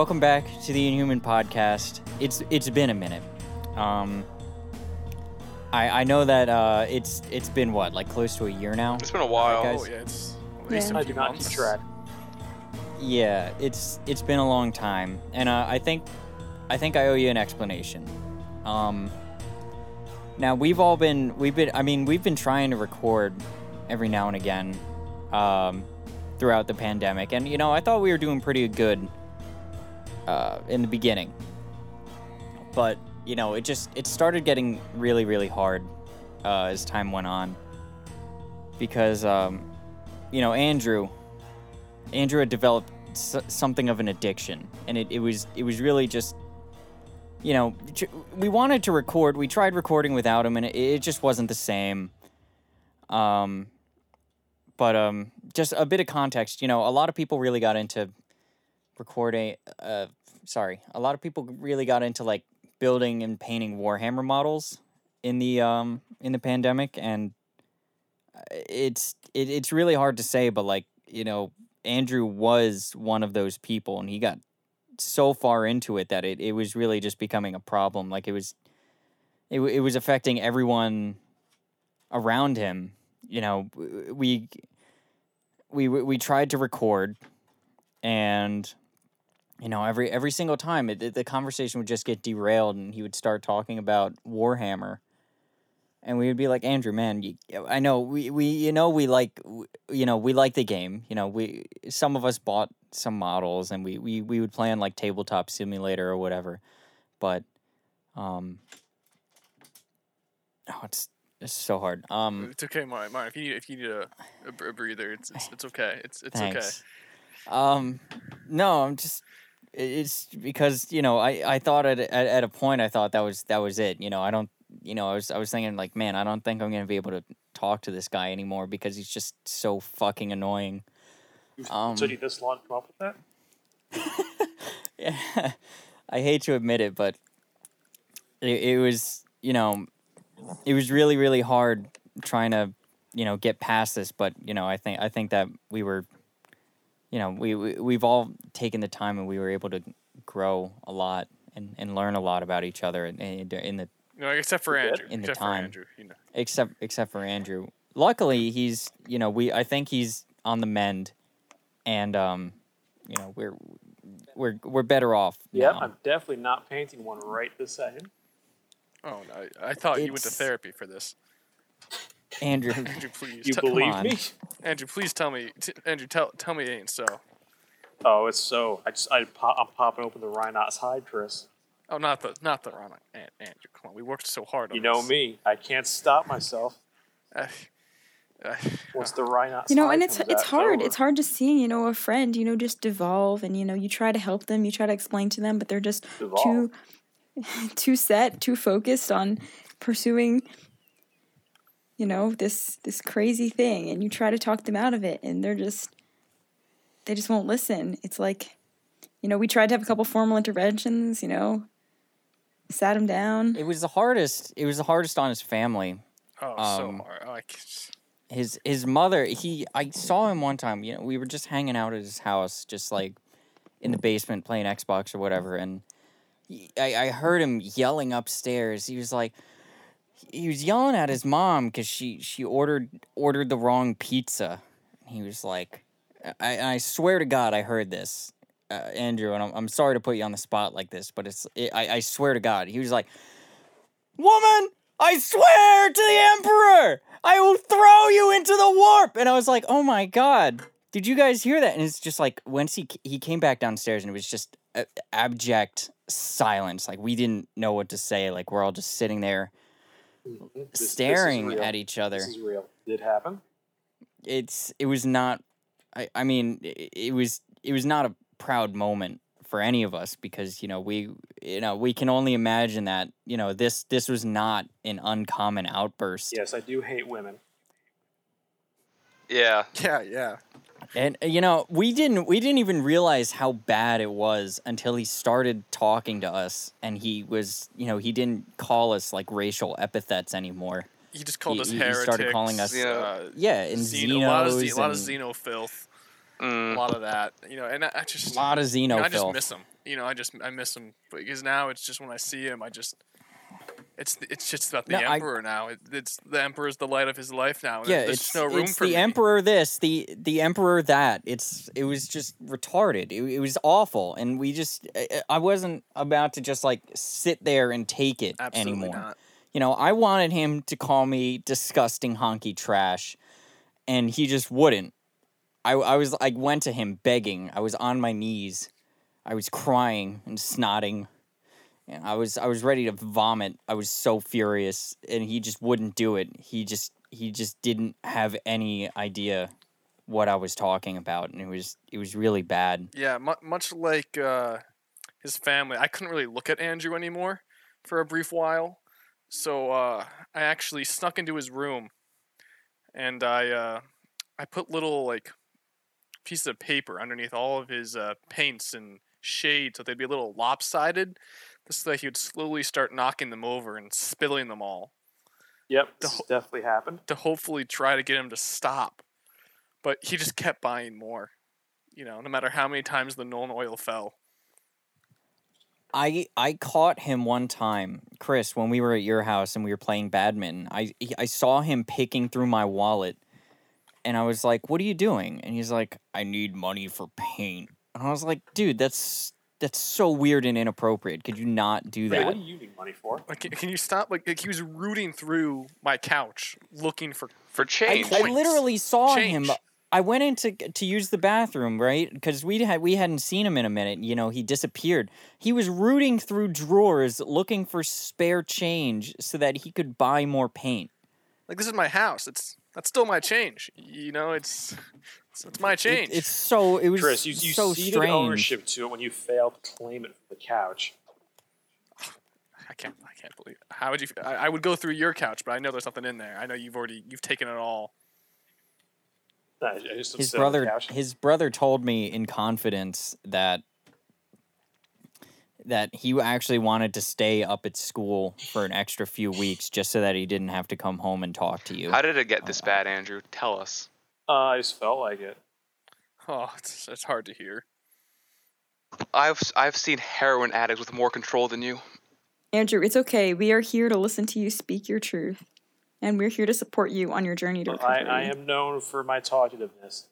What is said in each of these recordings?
everyone. Welcome back to the Inhuman Podcast. It's it's been a minute. Um, I I know that uh, it's it's been what like close to a year now. It's been a while. guys. Oh yeah, it's at Yeah. least a I few do not months. keep track. Yeah, it's it's been a long time, and uh, I think I think I owe you an explanation. Um, now we've all been we've been I mean we've been trying to record every now and again um, throughout the pandemic, and you know I thought we were doing pretty good uh, in the beginning, but you know it just it started getting really really hard uh, as time went on because um, you know Andrew Andrew had developed s- something of an addiction, and it, it was it was really just, you know, we wanted to record. We tried recording without him, and it, it just wasn't the same. Um, but um, just a bit of context. You know, a lot of people really got into recording. Uh, sorry, a lot of people really got into like building and painting Warhammer models in the um in the pandemic, and uh, it's it, it's really hard to say, but like you know Andrew was one of those people, and he got so far into it that it, it was really just becoming a problem. Like it was, it, it was affecting everyone around him. You know, we we we we tried to record, and you know every every single time it, it- the conversation would just get derailed, and he would start talking about Warhammer. And we would be like, Andrew, man, you, I know we, we, you know, we like, w- you know, we like the game. You know, we some of us bought some models, and we we we would play on like tabletop simulator or whatever. But, um, oh, it's it's so hard. Um, It's okay, Mark. Mark, if you need if you need a, a, breather, it's it's, it's okay. It's it's thanks. Um, no, I'm just. It's because you know I, I thought at, at at a point I thought that was that was it. You know I don't you know I was I was thinking like man I don't think I'm gonna be able to talk to this guy anymore because he's just so fucking annoying. Um, so you this long come up with that? Yeah, I hate to admit it, but it, it was you know, it was really really hard trying to you know get past this. But you know, I think I think that we were, you know, we, we we've all taken the time and we were able to grow a lot and, and learn a lot about each other in, in, in the You know, except for Andrew. In the except time. for Andrew, you know. except except for Andrew. Luckily, he's you know we I think he's on the mend, and um, you know we're we're we're better off. Yep, now. I'm definitely not painting one right this second. Oh no, I, I thought you went to therapy for this. Andrew. Andrew, please. You te- come believe me? Andrew, please tell me. T- Andrew, tell tell me it ain't so. Oh, it's so. I just I pop, I'm popping open the Rhinox hide, Chris. Oh, not the not the Ron. An- Andrew, come on. We worked so hard on You know this. me. I can't stop myself Uh, uh, once the Rhinox. You know, and it's it's hard. over. It's hard to see, you know, a friend, you know, just devolve and you know, you try to help them, you try to explain to them, but they're just Devolve. too too set, too focused on pursuing you know, this this crazy thing and you try to talk them out of it and they're just they just won't listen. It's like you know, we tried to have a couple formal interventions, you know, sat them down. it was the hardest. It was the hardest on his family. oh, so Um, hard. Oh, I His his mother. He I saw him one time. You know, we were just hanging out at his house, just like in the basement playing Xbox or whatever, and he, I I heard him yelling upstairs. He was like. He was yelling at his mom because she she ordered ordered the wrong pizza. He was like, I I swear to God I heard this, uh, Andrew, and I'm, I'm sorry to put you on the spot like this, but it's it, I I swear to God he was like, woman, I swear to the emperor, I will throw you into the warp. And I was like, oh my God, did you guys hear that? And it's just like once he he came back downstairs and it was just abject silence. Like we didn't know what to say. Like we're all just sitting there This- this staring real. at each other. This is real. Did happen? It's it was not. I I mean it, it was it was not a proud moment for any of us because you know we you know we can only imagine that you know this this was not an uncommon outburst Yes, I do hate women. Yeah. yeah, yeah. And uh, you know we didn't we didn't even realize how bad it was until he started talking to us and he was you know he didn't call us like racial epithets anymore He just called He- us he heretics. started calling us- Yeah. uh, yeah and xeno, a lot of, xenos ze- a lot of and- xeno filth. a Mm, lot of that. You know, and I, I A just a lot of you know, I just miss him. You know, I just I miss him because now it's just when I see him, I just it's it's just about the No, I- emperor now. It, it's the emperor's the light of his life now. yeah, there's it's, no room it's for the me. emperor this, the the emperor that. It's it was just retarded. It, it was awful, and we just I- I wasn't about to just like sit there and take it Absolutely anymore. not. You know, I wanted him to call me disgusting honky trash, and he just wouldn't. I I was I went to him begging. I was on my knees. I was crying and snotting. I was I was ready to vomit. I was so furious, and he just wouldn't do it. He just he just didn't have any idea what I was talking about, and it was it was really bad. Yeah, mu- much like uh, his family, I couldn't really look at Andrew anymore for a brief while. So uh, I actually snuck into his room, and I uh, I put little like pieces of paper underneath all of his uh, paints and shades, so they'd be a little lopsided, just so that he would slowly start knocking them over and spilling them all Yep, The this has definitely happened. to hopefully try to get him to stop. But he just kept buying more. You know, no matter how many times the Nuln Oil fell. I I caught him one time, Chris, when we were at your house and we were playing badminton. I he- I saw him picking through my wallet, and I was like, "What are you doing?" And he's like, "I need money for paint." And I was like, "Dude, that's that's so weird and inappropriate. Could you not do Wait, that?" what do you need money for? Like, can, can you stop? Like, like, he was rooting through my couch looking for. for change. I Points. literally saw him. I went in to, to use the bathroom, right? Because we had we hadn't seen him in a minute. You know, he disappeared. He was rooting through drawers looking for spare change so that he could buy more paint. Like, this is my house. It's that's still my change. You know, it's it's, it's my It- change. it's so it was Chris, you, you so ceded strange. ownership to it when you failed to claim it from the couch. I can't. I can't believe. How would you? I, I would go through your couch, but I know there's nothing in there. I know you've already you've taken it all. No, His sit on the brother his brother told me in confidence that that he actually wanted to stay up at school for an extra few weeks just so that he didn't have to come home and talk to you. How did it get this uh, bad, Andrew? Tell us. Uh, I just felt like it. Oh, it's it's hard to hear. I've I've seen heroin addicts with more control than you. Andrew, it's okay. We are here to listen to you speak your truth. And we're here to support you on your journey to I, recovery. I am known for my talkativeness.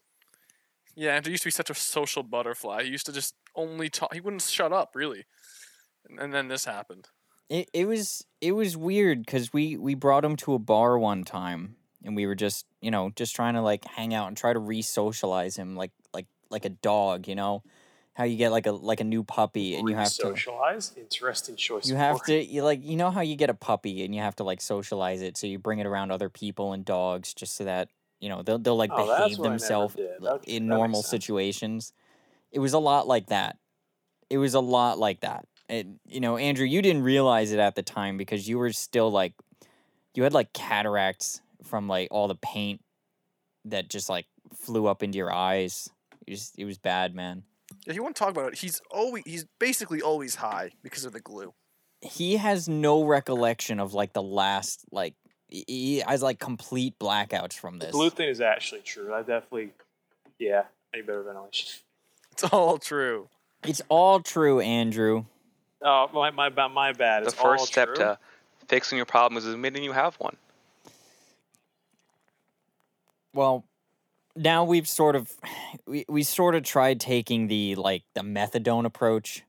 Yeah, Andrew used to be such a social butterfly. He used to just only talk. He wouldn't shut up, really. And, and then this happened. It it was it was weird because we we brought him to a bar one time and we were just you know just trying to like hang out and try to re-socialize him like like like a dog you know how you get like a like a new puppy and you have to socialize. Interesting choice. you have to you like you know how you get a puppy and you have to like socialize it so you bring it around other people and dogs just so that you know they'll they'll like Oh, behave what I never themselves did. in that normal situations. It was a lot like that. It was a lot like that. And you know, Andrew, you didn't realize it at the time because you were still like you had like cataracts from like all the paint that just like flew up into your eyes. It was it was bad, man. Yeah, he won't talk about it. He's always he's basically always high because of the glue. He has no recollection of like the last like he- he has like complete blackouts from The this. glue thing is actually true. I definitely, yeah, need better ventilation. It's all true. It's all true, Andrew. Oh, my my ba- my bad. The first all step true. to fixing your problem is admitting you have one. Well now we've sort of we, we sort of tried taking the like the methadone approach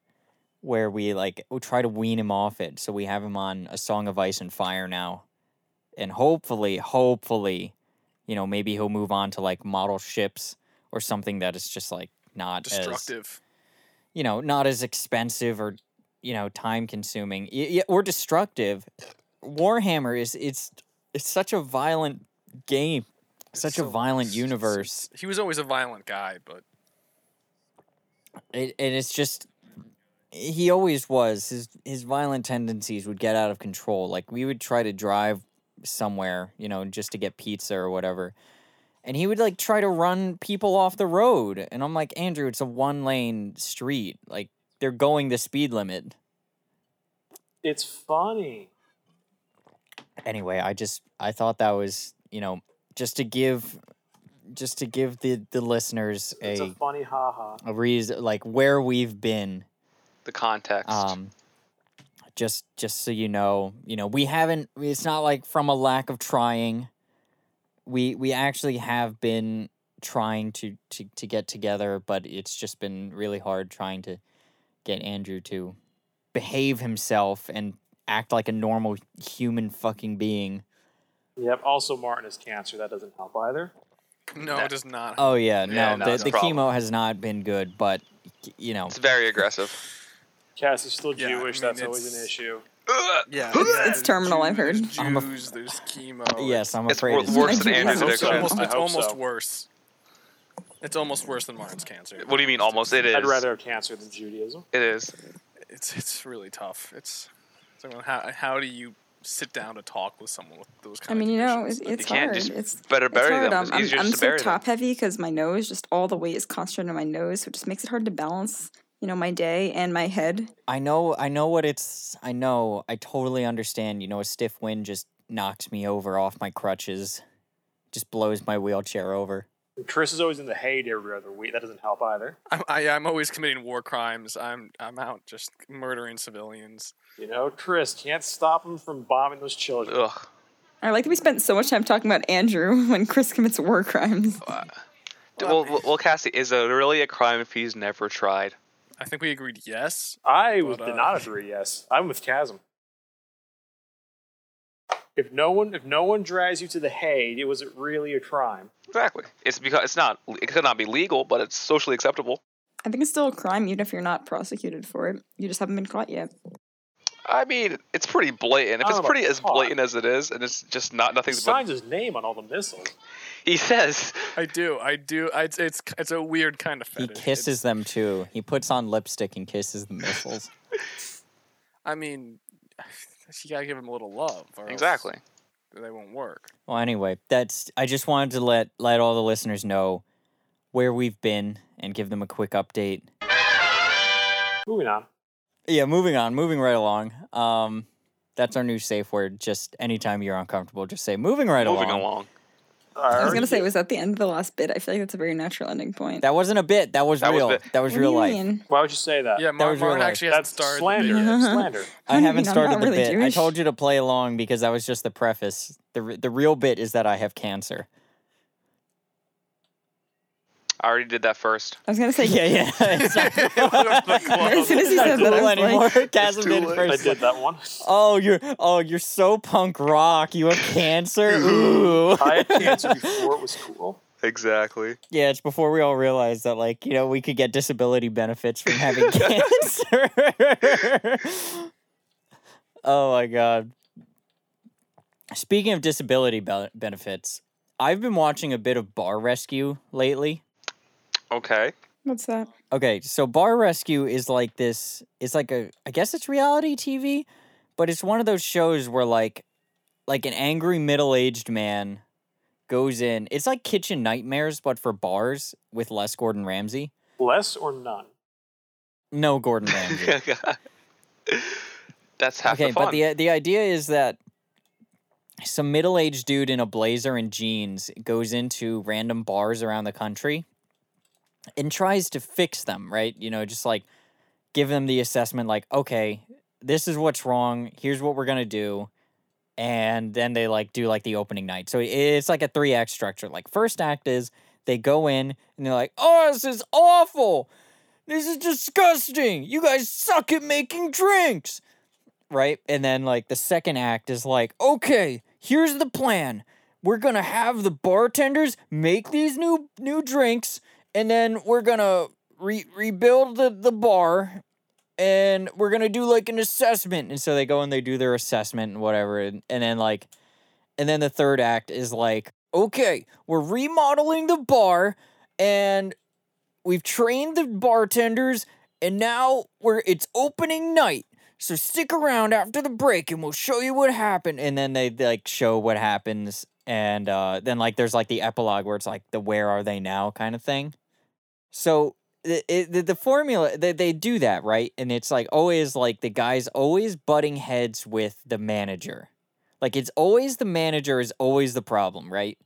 where we like we try to wean him off it. So we have him on a song of ice and fire now. And hopefully hopefully you know maybe he'll move on to like model ships or something that is just like not as Destructive. you know not as expensive or you know time consuming y- y- or destructive. Warhammer is it's it's such a violent game such a violent s- s- universe. He was always a violent guy, but it, and it's just he always was. His his violent tendencies would get out of control. Like we would try to drive somewhere you know just to get pizza or whatever. And he would like try to run people off the road. And i'm like andrew it's a one lane street. Like they're going the speed limit. It's funny. anyway i just i thought that was you know just to give just to give the the listeners It's a a funny haha. a reason like where we've been The context. um just just so you know you know we haven't it's not like from a lack of trying we we actually have been trying to to to get together but it's just been really hard trying to get andrew to behave himself and act like a normal human fucking being Yep. Also, Martin has cancer. That doesn't help either. No, Nah. it does not. oh yeah no, Yeah, no, the, it's a the problem. chemo has not been good but you know it's very aggressive. Cassie's still Yeah, I Jewish. mean, that's always an issue. Yeah, It's- yeah, it's terminal, I've heard. There's I'm a- Jews, there's chemo. yes i'm It's afraid wor- it's worse than Jews. Andrew's I It's so. addiction. almost, I it's hope almost so. worse. It's almost worse than Martin's cancer. What do you mean almost? It is. I'd rather have cancer than Judaism. It is. It's it's really tough. It's, it's like, how how do you sit down to talk with someone with those kind. Of I mean, of you know, conditions? it's, it's can't hard. just It's Better it's bury hard. them. It's I'm, easier I'm just to so bury them. top heavy because my nose, just all the weight is concentrated on my nose, so it just makes it hard to balance, you know, my day and my head. I know, I know what it's. I know, I totally understand. You know, a stiff wind just knocks me over off my crutches, just blows my wheelchair over. And Chris is always in the Hague every other week. That doesn't help either. I'm, I, I'm always committing war crimes. I'm I'm out just murdering civilians. You know, Chris can't stop him from bombing those children. Ugh. I like that we spent so much time talking about Andrew when Chris commits war crimes. D- Well, well, well, Cassie, is it really a crime if he's never tried? I think we agreed yes. I was, But, did uh, not agree. Yes, I'm with Chasm. If no one, if no one drags you to the Hague, it was it really a crime? Exactly. It's because it's not. It could not be legal, but it's socially acceptable. I think it's still a crime even if you're not prosecuted for it. You just haven't been caught yet. I mean, it's pretty blatant. If it's pretty as caught. blatant as it is, and it's just not nothing. He nothing's but signs his name on all the missiles. he says. I do. I do. I, it's it's it's a weird kind of He kisses It's- them too. He puts on lipstick and kisses the missiles. I mean, you gotta give them a little love. Or Exactly. They won't work. Well, anyway, that's. I just wanted to let let all the listeners know where we've been and give them a quick update. Moving on. Yeah, moving on, moving right along. Um, that's our new safe word. Just anytime you're uncomfortable, just say "moving right Moving along." along. I was gonna say, it was that the end of the last bit? I feel like that's a very natural ending point. That wasn't a bit. That was That was real. bit. that was what real do you life. mean? Why would you say that? Yeah, Mar- was real Martin life. actually That's hasn't uh-huh. started. slander. The video. Slander. I What haven't mean? I'm started not the really bit. I Jewish. told you to play along because that was just the preface. The re- the real bit is that I have cancer. I already did that first. I was gonna say, Yeah, yeah. It's not, as soon as he it's said that, I was anymore. like, Chasm too did it late. I did that one. Oh, you're oh you're so punk rock. You have cancer. Ooh. I had cancer before it was cool. Exactly. Yeah, it's before we all realized that like you know we could get disability benefits from having cancer. oh my god. Speaking of disability be- benefits, I've been watching a bit of Bar Rescue lately. Okay. "What's that?" Okay, so Bar Rescue is like this. It's like a. I guess it's reality TV, but it's one of those shows where like, like an angry middle-aged man goes in. It's like Kitchen Nightmares, but for bars with less Gordon Ramsay. Less or none? No Gordon Ramsay. That's half okay, the fun. Okay, but the the idea is that some middle-aged dude in a blazer and jeans goes into random bars around the country and tries to fix them, right? You know, just like give them the assessment like, "Okay, this is what's wrong. Here's what we're going to do." And then they like do like the opening night. So it's like a 3 act structure. Like first act is they go in and they're like, "Oh, this is awful. This is disgusting. You guys suck at making drinks." right? And then like the second act is like, okay, here's the plan. We're gonna have the bartenders make these new new drinks, and then we're gonna re- rebuild the, the bar, and we're gonna do like an assessment. And so they go and they do their assessment and whatever, and, and then like, and then the third act is like, okay, we're remodeling the bar, and we've trained the bartenders, and now we're it's opening night. So stick around after the break and we'll show you what happened. And then they, like show what happens. And uh, then like there's like the epilogue where it's like the where are they now kind of thing. So it, the, the formula they, they do that right, and it's like always like the guys always butting heads with the manager. Like it's always the manager is always the problem, right?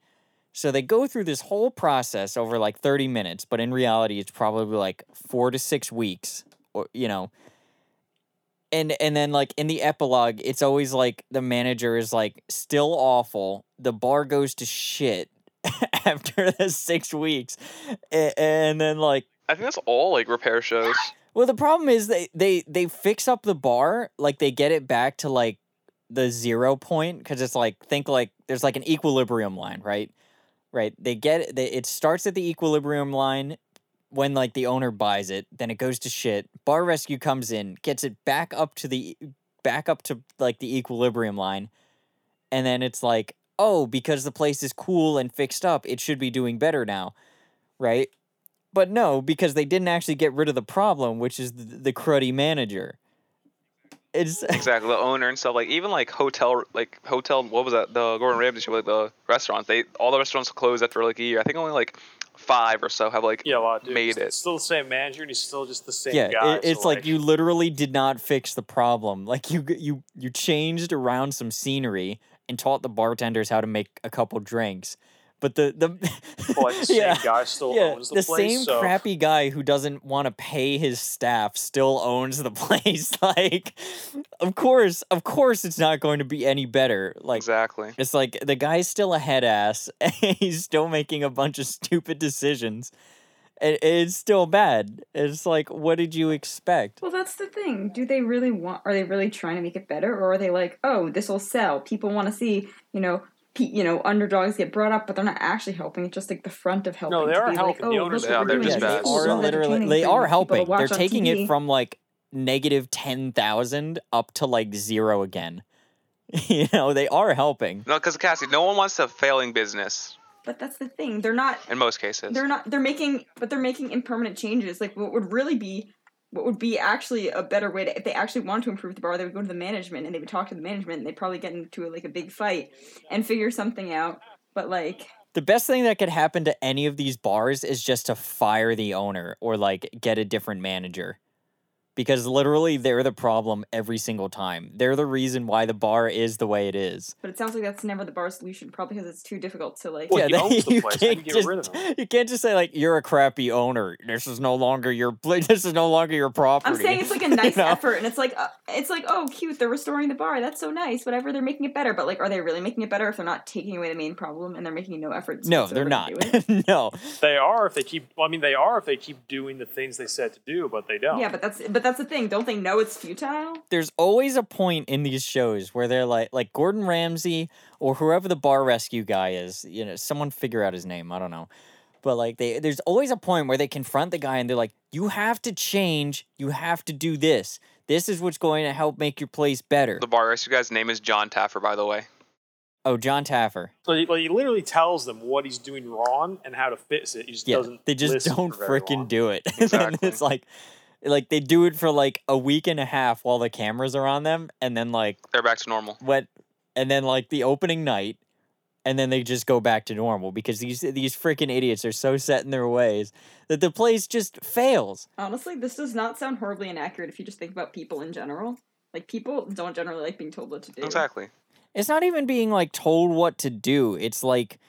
So they go through this whole process over like 30 minutes, but in reality, it's probably like four to six weeks, or you know. And and then like in the epilogue, it's always like the manager is like still awful. The bar goes to shit after the six weeks, and then like I think that's all like repair shows. well, the problem is they they they fix up the bar, like they get it back to like the zero point because it's like think like there's like an equilibrium line, right? Right. They get it. They, it starts at the equilibrium line when like the owner buys it, then it goes to shit. Bar rescue comes in, gets it back up to the back up to like the equilibrium line, and then it's like, oh, because the place is cool and fixed up, it should be doing better now, right? But no, because they didn't actually get rid of the problem, which is the, the cruddy manager. It's Exactly, the owner and stuff. Like even like hotel, like hotel. What was that? The Gordon Ramsay show, like the restaurants. They all the restaurants closed after like a year. I think only like five or so have like Yeah, well, dude, made it. Still the same manager, and he's still just the same yeah, guy. it- it's so, like, you literally did not fix the problem. Like you you you changed around some scenery and taught the bartenders how to make a couple drinks. But the the well, the same yeah, guy still yeah, owns the, place. the place. same so crappy guy who doesn't want to pay his staff still owns the place. like, of course, of course, it's not going to be any better. Like, exactly. it's like the guy's still a head ass. He's still making a bunch of stupid decisions. And it's still bad. It's like, what did you expect? Well, that's the thing. Do they really want? Are they really trying to make it better, or are they like, oh, this will sell? People want to see, you know, pe- you know, underdogs get brought up, but they're not actually helping. It's just like the front of helping. No, they are helping. Like, The oh, owners look are- what they're just bad. It's They so are literally they are helping. They're watch on taking it from like negative 10,000 up to like zero again. you know, they are helping. No, because Cassie, no one wants a failing business But that's the thing. They're not. in most cases. They're not. They're making, but they're making impermanent changes. Like what would really be, what would be actually a better way to, if they actually wanted to improve the bar, they would go to the management and they would talk to the management. and They'd probably get into like a big fight and figure something out. But like, The best thing that could happen to any of these bars is just to fire the owner or like get a different manager. Because literally they're the problem every single time. They're the reason why the bar is the way it is. but it sounds like that's never the bar's solution. Probably because it's too difficult to like. Well, he they- you place. How do you can't just, rid of him? You can't just say like you're a crappy owner. This is no longer your pla- this is no longer your property. I'm saying it's like a You nice know? effort, and it's like uh, it's like oh cute, they're restoring the bar. That's so nice. Whatever, they're making it better. But like, are they really making it better if they're not taking away the main problem and they're making no efforts? No, they're not. no. They are if they keep. Well, I mean, they are if they keep doing the things they said to do, but they don't. Yeah, but that's but that's the thing. Don't they know it's futile? there's always a point in these shows where they're like like Gordon Ramsay or whoever the bar rescue guy is, you know, someone figure out his name, I don't know. But like they there's always a point where they confront the guy and they're like, "You have to change. You have to do this. This is what's going to help make your place better." the bar rescue guy's name is John Taffer, by the way. Oh, John Taffer. So he, well, he literally tells them what he's doing wrong and how to fix it. He just Yeah, doesn't. they just don't for freaking do it. and it's like like they do it for like a week and a half while the cameras are on them and then like They're back to normal. what and then like the opening night and then they just go back to normal because these these freaking idiots are so set in their ways that the place just fails. Honestly, this does not sound horribly inaccurate if you just think about people in general. Like people don't generally like being told what to do. Exactly. It's not even being like told what to do. It's like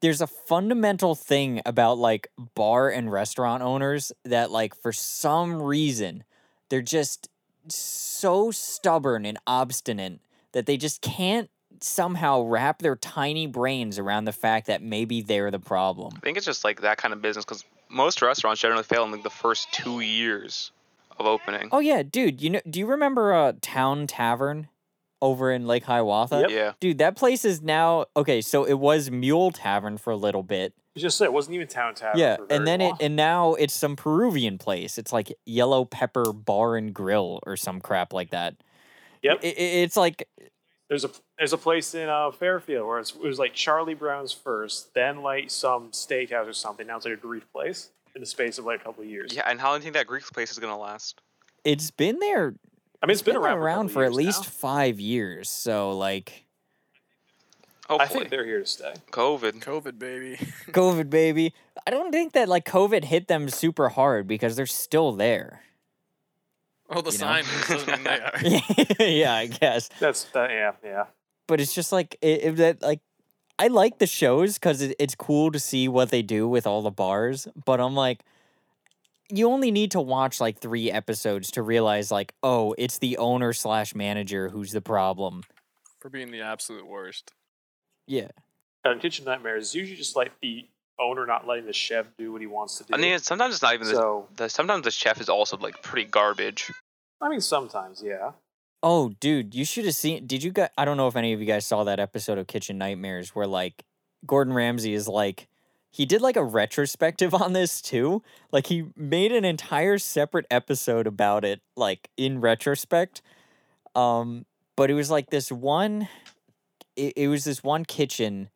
there's a fundamental thing about like bar and restaurant owners that like for some reason they're just so stubborn and obstinate that they just can't somehow wrap their tiny brains around the fact that maybe they're the problem. I think it's just like that kind of business because most restaurants generally fail in like the first two years of opening. Oh yeah, dude, you know do you remember uh Town Tavern over in Lake Hiawatha? Yep. Yeah. Dude, that place is now okay, so it was Mule Tavern for a little bit. You just said it wasn't even Town Tavern. yeah, for and then long. it and now it's some Peruvian place. It's like Yellow Pepper Bar and Grill or some crap like that. Yep. I- I- it's like There's a there's a place in uh, Fairfield where it's, it was like Charlie Brown's first, then like some steakhouse or something. Now it's like a Greek place in the space of like a couple of years. Yeah, and how long do you think that Greek place is gonna last? it's been there I mean it's been, around, around for, at least years 5 years. So like now. I Hopefully. think they're here to stay. COVID. COVID baby. COVID baby. I don't think that like COVID hit them super hard because they're still there. Oh, the You know? sign doesn't mean they are. yeah, I guess. That's that. Yeah, yeah. but it's just like it, it- that like I like the shows because it, it's cool to see what they do with all the bars, but I'm like, you only need to watch like three episodes to realize like, oh, it's the owner slash manager who's the problem. For being the absolute worst. Yeah. And Kitchen Nightmares is usually just like the owner not letting the chef do what he wants to do. I mean, sometimes it's not even so the, the. Sometimes the chef is also like pretty garbage. I mean, sometimes, yeah. Oh, dude, you should have seen. Did you guys? I don't know if any of you guys saw that episode of Kitchen Nightmares where like Gordon Ramsay is like, he did like a retrospective on this too. Like he made an entire separate episode about it, like in retrospect. Um, but it was like this one. It, it was this one kitchen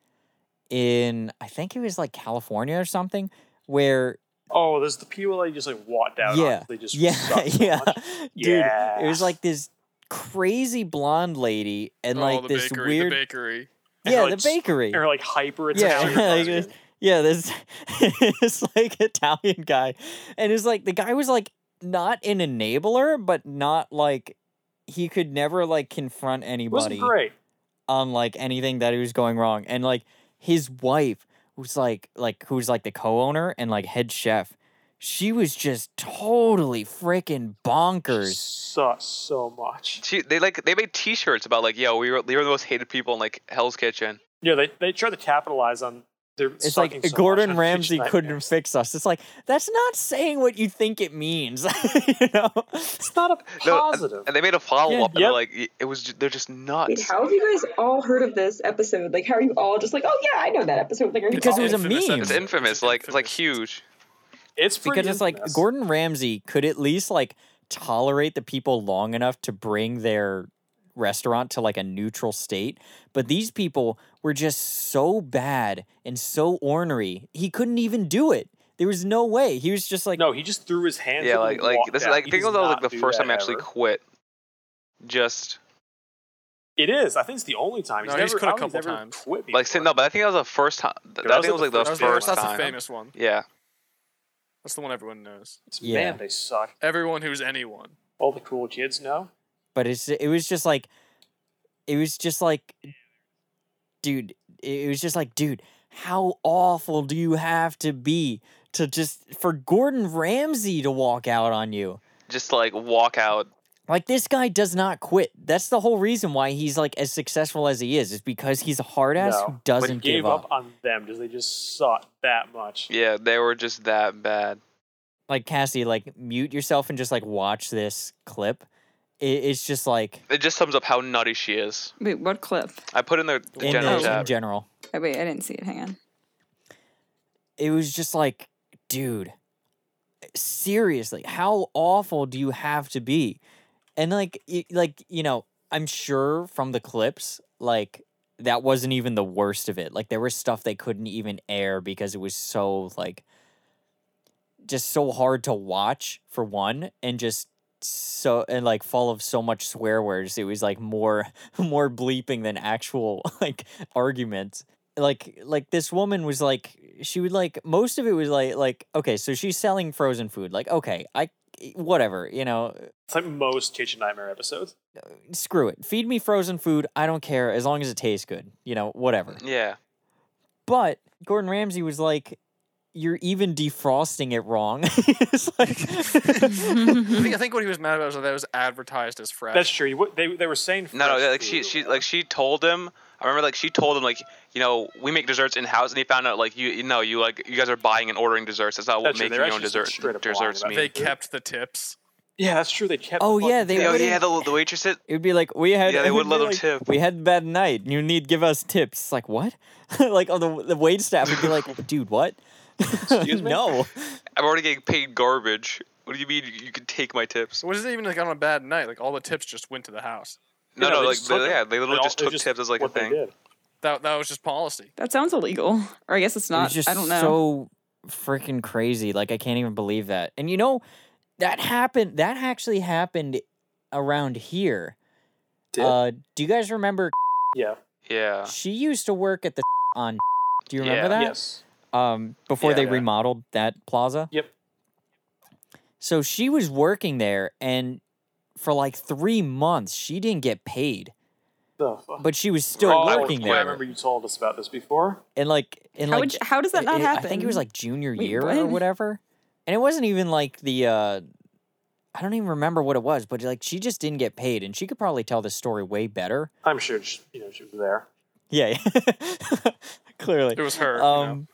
in I think it was like California or something where Oh, there's the people that you just like walked out yeah on. They just yeah suck so yeah much. dude it was like this crazy blonde lady and oh, like the this bakery, weird the bakery. Yeah her, the like, s- bakery Or like hyper Yeah, Italian. like this- yeah this this like Italian guy and it's like the guy was like not an enabler but not like he could never like confront anybody wasn't great. on like anything that he was going wrong and like his wife was like like who's like the co-owner and like head chef she was just totally freaking bonkers Sucks so much. She, they like they made T-shirts about like, yo, we were we were the most hated people in like Hell's Kitchen. Yeah, they they tried to capitalize on their. It's like so gordon much ramsay couldn't Nightmares. fix us it's like that's not saying what you think it means you know It's not a No, and- positive. And they made a follow Yeah. up, and Yep. they're like, it was ju- they're just nuts. Wait, how have you guys all heard of this episode? Like, how are you all just like, oh yeah, I know that episode? Like, Because it was a Infamous meme. It's episode. infamous, like it's like infamous. huge. it's pretty because it's like. Gordon Ramsay could at least like tolerate the people long enough to bring their restaurant to like a neutral state, but these people were just so bad and so ornery. He couldn't even do it. There was no way. He was just like no, he just threw his hands. Yeah, like like this is out. like I think does that was like the first time I actually ever. quit. Just It is. I think it's the only time he's No, never. he's quit a don't he's couple times. Quit like before. no, but I think that was the first time. That, that I was think was like like the the That first the, that's the famous one. Yeah, That's the one everyone knows. It's- Yeah. Man, they suck. Everyone who's anyone. All the cool kids know. But it's it was just like it was just like dude it was just like dude how awful do you have to be to just for Gordon Ramsay to walk out on you just like walk out. like this guy does not quit that's the whole reason why he's like as successful as he is is because he's a hard ass no, who doesn't he gave give up. on them because they just suck that much. Yeah, they were just that bad. like Cassie like mute yourself and just like watch this clip it, it's just like It just sums up how nutty she is. Wait, what clip? I put in the, the in, general the, chat. in general Oh, wait, I didn't see it. Hang on. it was just like, dude, seriously, how awful do you have to be? And like, y- like you know, I'm sure from the clips, like that wasn't even the worst of it. Like there was stuff they couldn't even air because it was so like, just so hard to watch for one, and just so and like full of so much swear words. It was like more more bleeping than actual like arguments like like this woman was like she would like most of it was like like okay so she's selling frozen food like okay i whatever you know It's like most Kitchen Nightmare episodes. Uh, screw it feed me frozen food i don't care as long as it tastes good you know whatever Yeah, but gordon ramsay was like you're even defrosting it wrong it's like I think, I think what he was mad about was that it was advertised as fresh. That's true. You They they were saying no, no, fresh like she, she, like she told him. I remember, like she told him, like you know, we make desserts in house, and he found out, like you, you know, you like you guys are buying and ordering desserts. That's not what That's true, making they're your own actually dessert straight up lying desserts mean. they kept the tips. Yeah, that's true. They kept. Oh, the yeah, they tip. Oh yeah, the the waitress. It, It would be like we had. Yeah, they would wouldn't let them like, tip. We had a bad night. You need to give us tips. Like what? like oh, the the wait staff would be like, dude, what? Excuse me? no. I'm already getting paid garbage. What do you mean you, you can take my tips? So what is it even like on a bad night? Like all the tips just went to the house. No, Yeah, no, they like they, yeah, they literally all- just took was tips as like a what they thing. did. That that was just policy. That sounds illegal. Or I guess it's It was not. just I don't know. so freaking crazy. Like I can't even believe that. And you know, that happened. That actually happened around here. Did? Uh, do you guys remember? Yeah. Yeah. She used to work at the on. Do you remember Yeah. that? Yes. Um, before Yeah. they Yeah. remodeled that plaza. Yep. So she was working there, and for like three months, she didn't get paid. The fuck? but she was still Oh, working yeah, there. I remember you told us about this before. and like and How like you- how does that not it- I think it was like junior Wait, year or whatever. And it wasn't even like the uh I don't even remember what it was, but like she just didn't get paid and she could probably tell the story way better. I'm sure she, you know she was there. Yeah. Clearly. It was her. you Um know.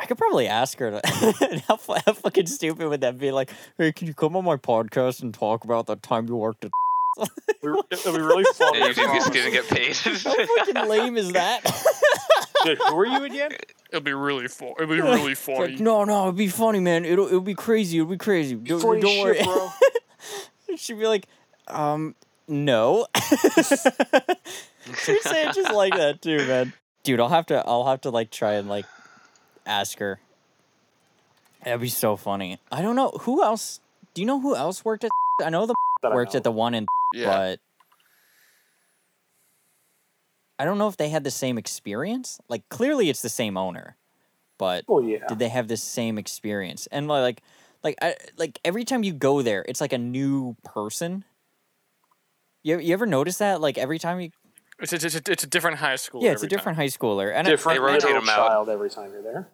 I could probably ask her to how, how fucking stupid would that be? Like, hey, can you come on my podcast and talk about the time you worked at We were- It'll be really fun. And I you just didn't get paid. How fucking lame is that? Dude, who are you again? It'll be really fun. It'll be really funny. like, no, no, it'd be funny, man. It'll it'll be crazy. It'll be crazy. Don't, don't shit, worry. bro. She'd be like, um, no. She'd say it just like that too, man. Dude, I'll have to I'll have to like try and like ask her. That'd be so funny. I don't know who else. Do you know who else worked at? I know the That worked know. at the one in, Yeah. but I don't know if they had the same experience. Like clearly, it's the same owner, but Well, yeah. did they have the same experience? And like, like, I, like every time you go there, it's like a new person. You you ever notice that? Like every time you, It's, it's, it's, it's a different high school. yeah, it's a every time. different high schooler, and I- Different They rotate little 'em out. child every time you're there.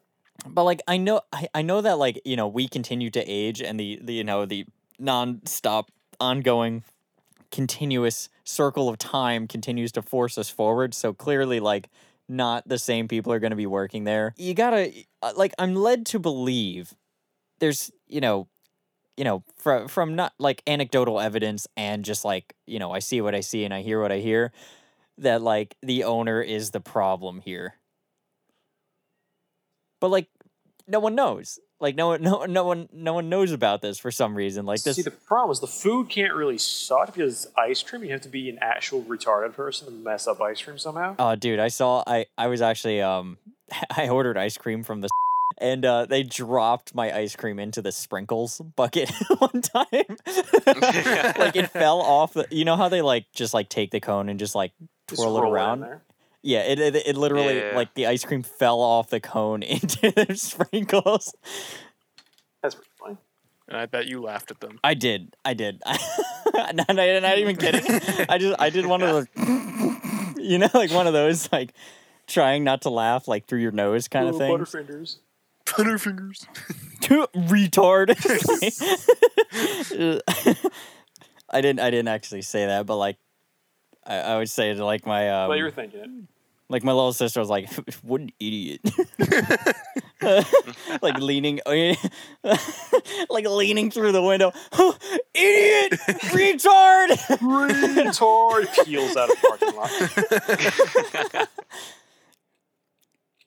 But like I know I, I know that like you know we continue to age and the, the you know the non-stop ongoing continuous circle of time continues to force us forward so clearly like not the same people are going to be working there. You gotta uh, like i'm led to believe there's you know you know from from not like anecdotal evidence and just like you know i see what i see and i hear what i hear that like the owner is the problem here. But like no one knows like no one no, no one no one knows about this for some reason like this See, the problem is the food can't really suck because ice cream. You have to be an actual retarded person to mess up ice cream somehow. Oh, dude, I saw. I I was actually um, I ordered ice cream from the, and uh, they dropped my ice cream into the sprinkles bucket one time. like it fell off. The, you know how they like just like take the cone and just like Just twirl it roll in around. There. Yeah, it, it it literally Yeah. like the ice cream fell off the cone into the sprinkles. That's pretty funny. And I bet you laughed at them. I did. I did. not, not, not even kidding. I just I did one of those. You know, like one of those like trying not to laugh like through your nose kind of Little thing. Butterfingers. Butterfingers. retard. I didn't. I didn't actually say that, but like, I, I would say to like my um, But you were thinking it. Like my little sister was like, "What an idiot!" like leaning, like leaning through the window. idiot, retard. Retard peels out of parking lot.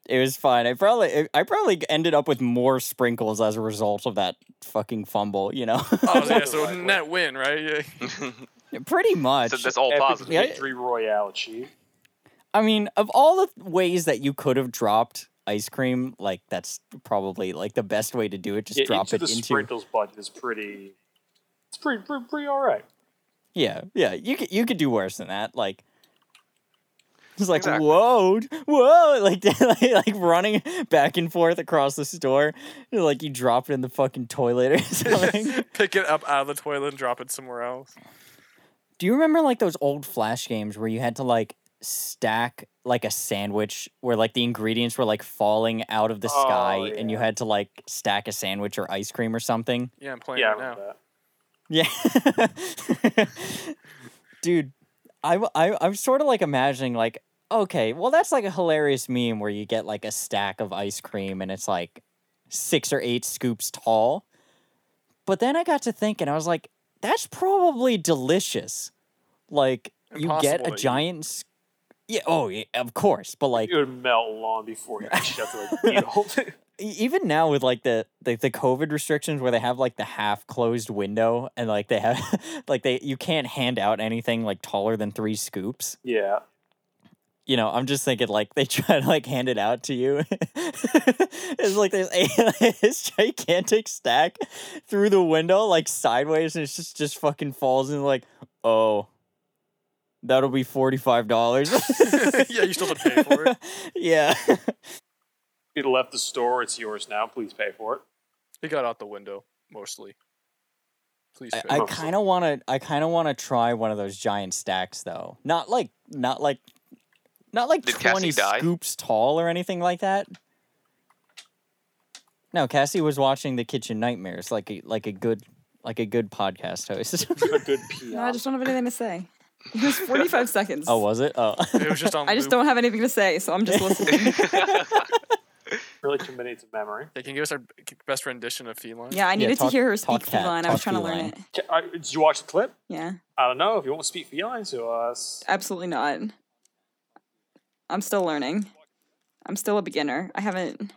It was fine. I probably, I probably ended up with more sprinkles as a result of that fucking fumble. You know, Oh yeah, so net win, right? Yeah. pretty much. So that's all Epic positive. Yeah. victory royale achieved. I mean, of all the ways that you could have dropped ice cream, like that's probably like the best way to do it. Just Yeah, drop into it the into. sprinkles bucket is pretty. It's pretty pretty, pretty all right. Yeah, yeah. You could you could do worse than that. Like, it's like Exactly. whoa, whoa, like like, like running back and forth across the store, like you drop it in the fucking toilet or something. Pick it up out of the toilet and drop it somewhere else. do you remember like those old flash games where you had to like stack like a sandwich where like the ingredients were like falling out of the Oh, sky and you had to like stack a sandwich or ice cream or something? Yeah, I'm playing Yeah, right now. remember that. Yeah. Dude, I'm sort of like imagining, like, okay, well, that's like a hilarious meme where you get like a stack of ice cream and it's like six or eight scoops tall. But then I got to thinking, I was like, that's probably delicious. Like, you get a to eat. giant. Yeah, oh, yeah, of course. But like, It would melt long before you actually have to like eat whole thing. even now with like the, the the covid restrictions where they have like the half closed window and like they have like they you can't hand out anything like taller than three scoops Yeah. you know i'm just thinking like they try to like hand it out to you it's like there's a this gigantic stack through the window like sideways and it's just just fucking falls and like oh that'll be $45 yeah, you still have to pay for it. yeah It left the store. It's yours now. Please pay for it. It got out the window mostly. Please. I. I kind of want to. I kind of want to try one of those giant stacks, though. Not like, not like, not like Did Cassie twenty die? scoops tall or anything like that. No, Cassie was watching the Kitchen Nightmares like a like a good like a good podcast host. a good PR. No, I just don't have anything to say. It was 45 seconds. oh, was it? Oh, it was just on. I just loop. don't have anything to say, so I'm just listening. really committed to memory. Hey, can you give us our best rendition of feline? yeah, I needed talk- to hear her talk speak cat, feline. I was talk trying to learn feline. it. Ca- uh, Did you watch the clip? Yeah, I don't know if you won't speak feline to us. absolutely not. I'm still learning. I'm still a beginner. I haven't.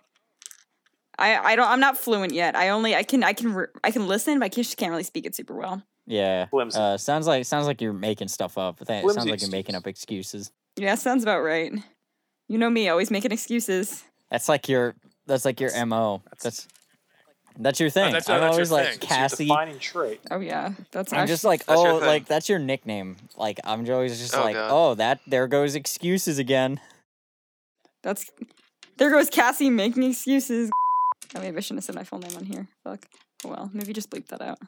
I I don't. I'm not fluent yet. I only I can I can re- I can listen, but I just can't really speak it super well. Yeah. Flimsy. Uh, sounds like sounds like you're making stuff up. It sounds Flimsy like you're making up excuses. Yeah, sounds about right. You know me, always making excuses. That's like your that's like your mo. That's that's your thing. that's- I'm that's your always like thing. It's your Cassie. defining trait. Oh yeah, that's I'm actually, just like, oh, thing. like that's your nickname. Like I'm always just Oh, like, God. oh, that there goes excuses again. that's. There goes Cassie making excuses. Oh, maybe I shouldn't have said my full name on here. Fuck. Oh well, maybe just bleep that out.